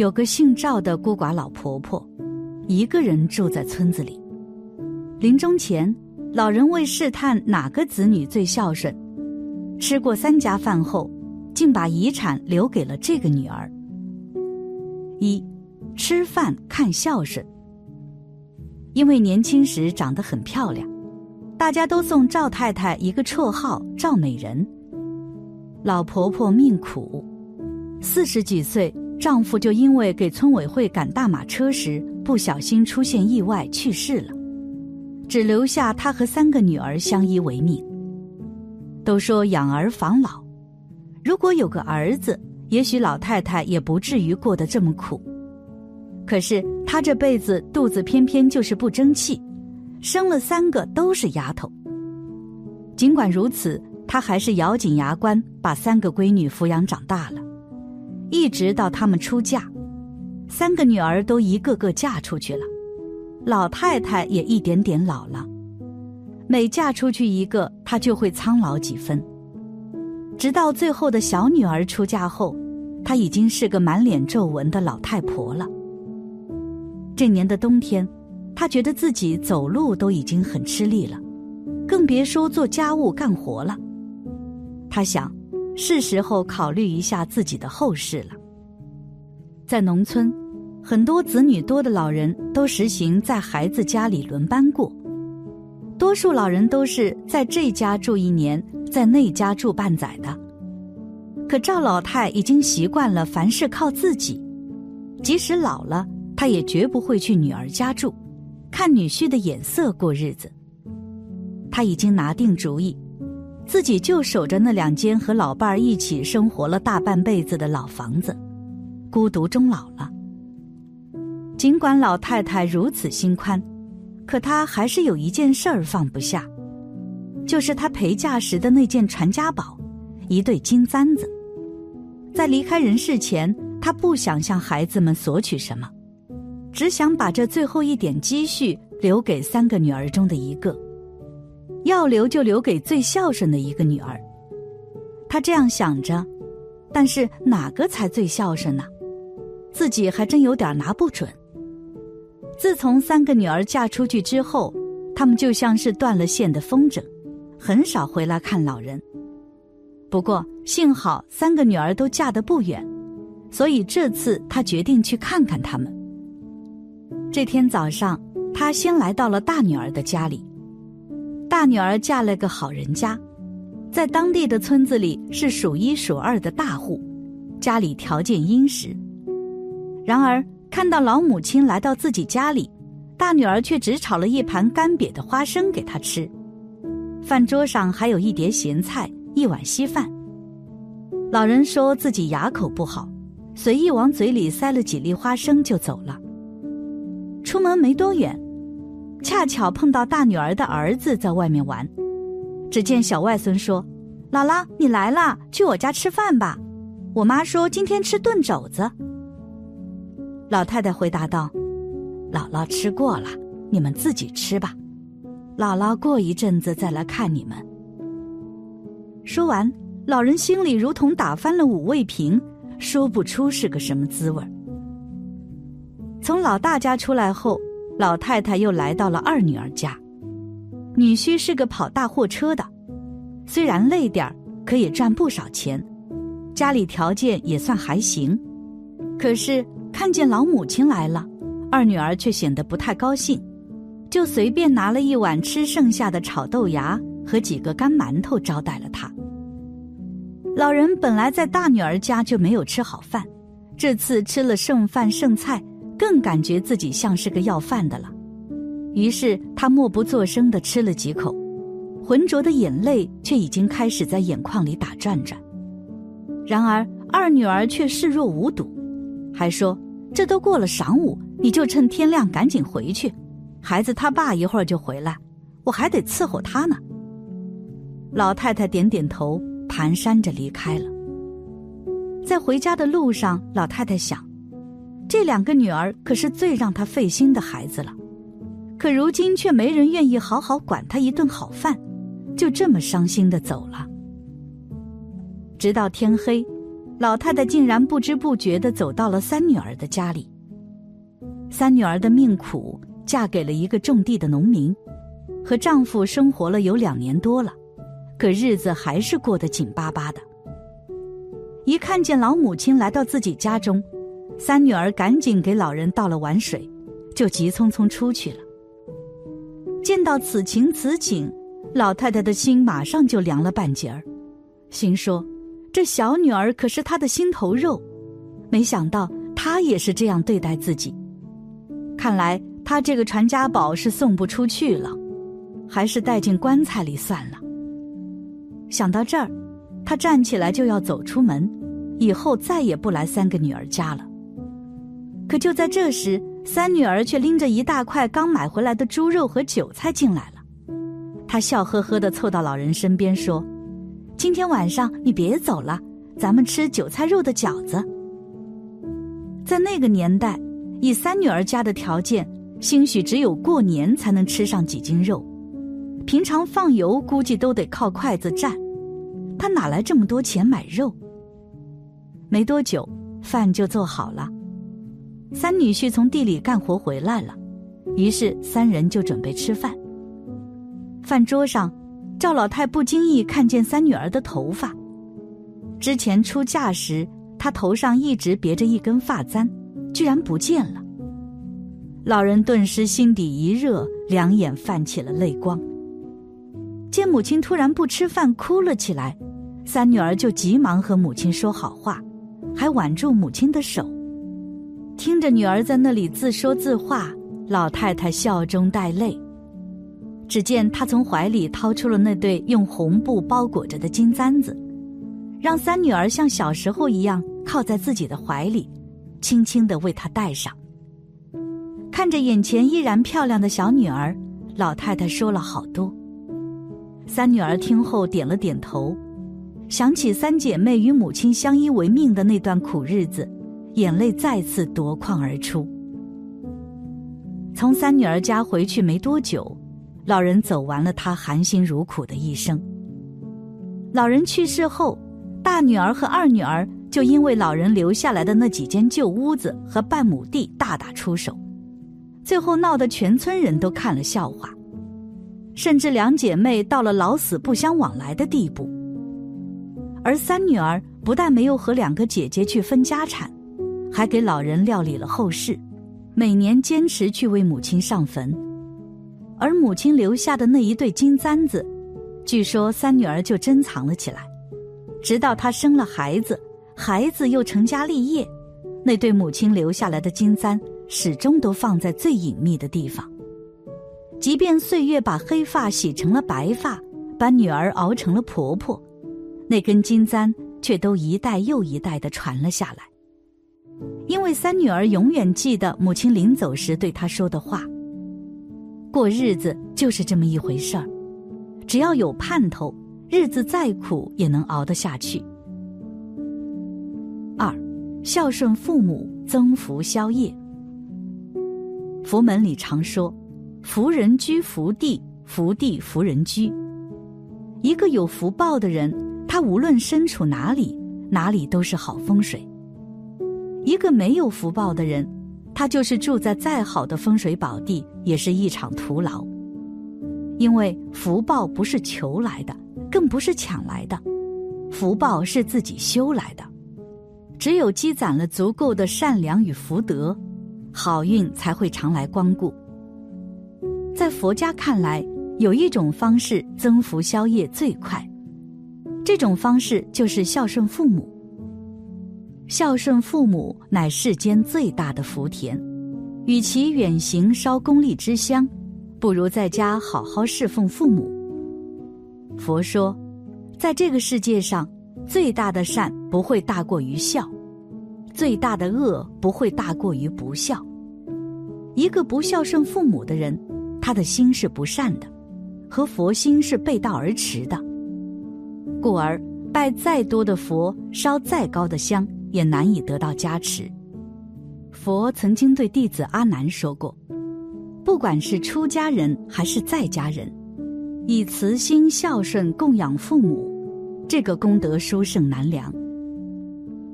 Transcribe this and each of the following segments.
有个姓赵的孤寡老婆婆，一个人住在村子里。临终前，老人为试探哪个子女最孝顺，吃过三家饭后，竟把遗产留给了这个女儿。一，吃饭看孝顺。因为年轻时长得很漂亮，大家都送赵太太一个绰号“赵美人”。老婆婆命苦，四十几岁，丈夫就因为给村委会赶大马车时不小心出现意外去世了，只留下她和三个女儿相依为命。都说养儿防老，如果有个儿子，也许老太太也不至于过得这么苦。可是她这辈子肚子偏偏就是不争气，生了三个都是丫头。尽管如此，她还是咬紧牙关把三个闺女抚养长大了，一直到她们出嫁，三个女儿都一个个嫁出去了，老太太也一点点老了，每嫁出去一个，她就会苍老几分。直到最后的小女儿出嫁后，她已经是个满脸皱纹的老太婆了。这年的冬天，她觉得自己走路都已经很吃力了，更别说做家务干活了。她想，是时候考虑一下自己的后事了。在农村，很多子女多的老人都实行在孩子家里轮班过，多数老人都是在这家住一年，在那家住半载的。可赵老太已经习惯了凡事靠自己，即使老了。她也绝不会去女儿家住，看女婿的眼色过日子。他已经拿定主意，自己就守着那两间和老伴儿一起生活了大半辈子的老房子，孤独终老了。尽管老太太如此心宽，可她还是有一件事儿放不下，就是她陪嫁时的那件传家宝——一对金簪子。在离开人世前，她不想向孩子们索取什么。只想把这最后一点积蓄留给三个女儿中的一个，要留就留给最孝顺的一个女儿。他这样想着，但是哪个才最孝顺呢？自己还真有点拿不准。自从三个女儿嫁出去之后，他们就像是断了线的风筝，很少回来看老人。不过幸好三个女儿都嫁得不远，所以这次他决定去看看他们。这天早上，他先来到了大女儿的家里。大女儿嫁了个好人家，在当地的村子里是数一数二的大户，家里条件殷实。然而看到老母亲来到自己家里，大女儿却只炒了一盘干瘪的花生给她吃，饭桌上还有一碟咸菜，一碗稀饭。老人说自己牙口不好，随意往嘴里塞了几粒花生就走了。出门没多远，恰巧碰到大女儿的儿子在外面玩。只见小外孙说：“姥姥，你来了，去我家吃饭吧。我妈说今天吃炖肘子。”老太太回答道：“姥姥吃过了，你们自己吃吧。姥姥过一阵子再来看你们。”说完，老人心里如同打翻了五味瓶，说不出是个什么滋味儿。从老大家出来后，老太太又来到了二女儿家。女婿是个跑大货车的，虽然累点儿，可也赚不少钱，家里条件也算还行。可是看见老母亲来了，二女儿却显得不太高兴，就随便拿了一碗吃剩下的炒豆芽和几个干馒头招待了她。老人本来在大女儿家就没有吃好饭，这次吃了剩饭剩菜。更感觉自己像是个要饭的了，于是他默不作声的吃了几口，浑浊的眼泪却已经开始在眼眶里打转转。然而二女儿却视若无睹，还说：“这都过了晌午，你就趁天亮赶紧回去，孩子他爸一会儿就回来，我还得伺候他呢。”老太太点点头，蹒跚着离开了。在回家的路上，老太太想。这两个女儿可是最让他费心的孩子了，可如今却没人愿意好好管他一顿好饭，就这么伤心的走了。直到天黑，老太太竟然不知不觉的走到了三女儿的家里。三女儿的命苦，嫁给了一个种地的农民，和丈夫生活了有两年多了，可日子还是过得紧巴巴的。一看见老母亲来到自己家中，三女儿赶紧给老人倒了碗水，就急匆匆出去了。见到此情此景，老太太的心马上就凉了半截儿，心说：“这小女儿可是她的心头肉，没想到她也是这样对待自己。看来她这个传家宝是送不出去了，还是带进棺材里算了。”想到这儿，她站起来就要走出门，以后再也不来三个女儿家了。可就在这时，三女儿却拎着一大块刚买回来的猪肉和韭菜进来了。她笑呵呵的凑到老人身边说：“今天晚上你别走了，咱们吃韭菜肉的饺子。”在那个年代，以三女儿家的条件，兴许只有过年才能吃上几斤肉，平常放油估计都得靠筷子蘸。她哪来这么多钱买肉？没多久，饭就做好了。三女婿从地里干活回来了，于是三人就准备吃饭。饭桌上，赵老太不经意看见三女儿的头发。之前出嫁时，她头上一直别着一根发簪，居然不见了。老人顿时心底一热，两眼泛起了泪光。见母亲突然不吃饭，哭了起来，三女儿就急忙和母亲说好话，还挽住母亲的手。听着女儿在那里自说自话，老太太笑中带泪。只见她从怀里掏出了那对用红布包裹着的金簪子，让三女儿像小时候一样靠在自己的怀里，轻轻的为她戴上。看着眼前依然漂亮的小女儿，老太太说了好多。三女儿听后点了点头，想起三姐妹与母亲相依为命的那段苦日子。眼泪再次夺眶而出。从三女儿家回去没多久，老人走完了他含辛茹苦的一生。老人去世后，大女儿和二女儿就因为老人留下来的那几间旧屋子和半亩地大打出手，最后闹得全村人都看了笑话，甚至两姐妹到了老死不相往来的地步。而三女儿不但没有和两个姐姐去分家产。还给老人料理了后事，每年坚持去为母亲上坟，而母亲留下的那一对金簪子，据说三女儿就珍藏了起来，直到她生了孩子，孩子又成家立业，那对母亲留下来的金簪始终都放在最隐秘的地方。即便岁月把黑发洗成了白发，把女儿熬成了婆婆，那根金簪却都一代又一代的传了下来。因为三女儿永远记得母亲临走时对她说的话：“过日子就是这么一回事儿，只要有盼头，日子再苦也能熬得下去。”二，孝顺父母增福消业。佛门里常说：“福人居福地，福地福人居。”一个有福报的人，他无论身处哪里，哪里都是好风水。一个没有福报的人，他就是住在再好的风水宝地，也是一场徒劳。因为福报不是求来的，更不是抢来的，福报是自己修来的。只有积攒了足够的善良与福德，好运才会常来光顾。在佛家看来，有一种方式增福消业最快，这种方式就是孝顺父母。孝顺父母乃世间最大的福田，与其远行烧功利之香，不如在家好好侍奉父母。佛说，在这个世界上，最大的善不会大过于孝，最大的恶不会大过于不孝。一个不孝顺父母的人，他的心是不善的，和佛心是背道而驰的，故而拜再多的佛，烧再高的香。也难以得到加持。佛曾经对弟子阿难说过：“不管是出家人还是在家人，以慈心孝顺供养父母，这个功德殊胜难量。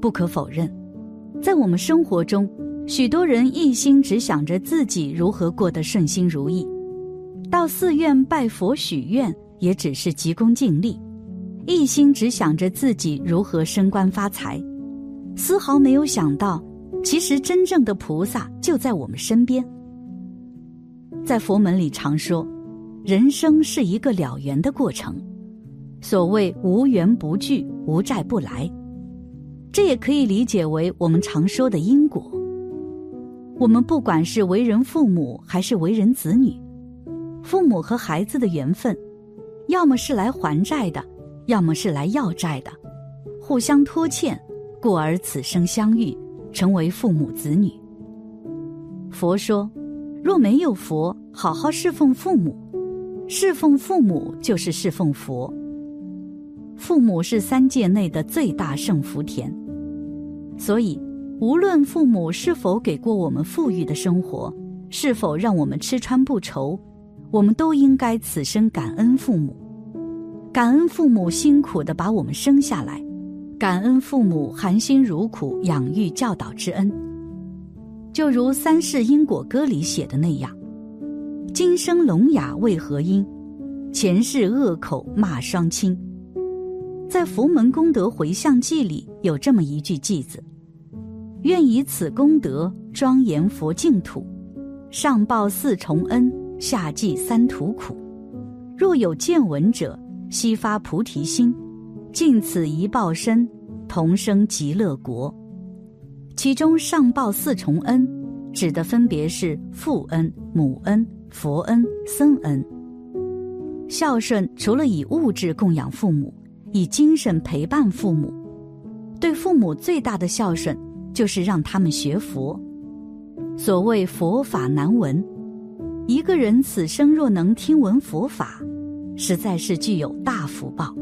不可否认，在我们生活中，许多人一心只想着自己如何过得顺心如意，到寺院拜佛许愿也只是急功近利，一心只想着自己如何升官发财，丝毫没有想到，其实真正的菩萨就在我们身边。在佛门里常说，人生是一个了缘的过程，所谓无缘不聚，无债不来。这也可以理解为我们常说的因果。我们不管是为人父母还是为人子女，父母和孩子的缘分，要么是来还债的，要么是来要债的，互相拖欠，故而此生相遇，成为父母子女。佛说，若没有佛，好好侍奉父母，侍奉父母就是侍奉佛。父母是三界内的最大圣福田，所以无论父母是否给过我们富裕的生活，是否让我们吃穿不愁，我们都应该此生感恩父母，感恩父母辛苦的把我们生下来，感恩父母含辛茹苦养育教导之恩。就如《三世因果歌》里写的那样：“今生聋哑为何因？前世恶口骂双亲。”在《佛门功德回向记》里有这么一句偈子：“愿以此功德庄严佛净土，上报四重恩，下济三途苦。若有见闻者，悉发菩提心，尽此一报身，同生极乐国。”其中上报四重恩，指的分别是父恩、母恩、佛恩、僧恩。孝顺除了以物质供养父母。以精神陪伴父母，对父母最大的孝顺就是让他们学佛。所谓佛法难闻，一个人此生若能听闻佛法，实在是具有大福报。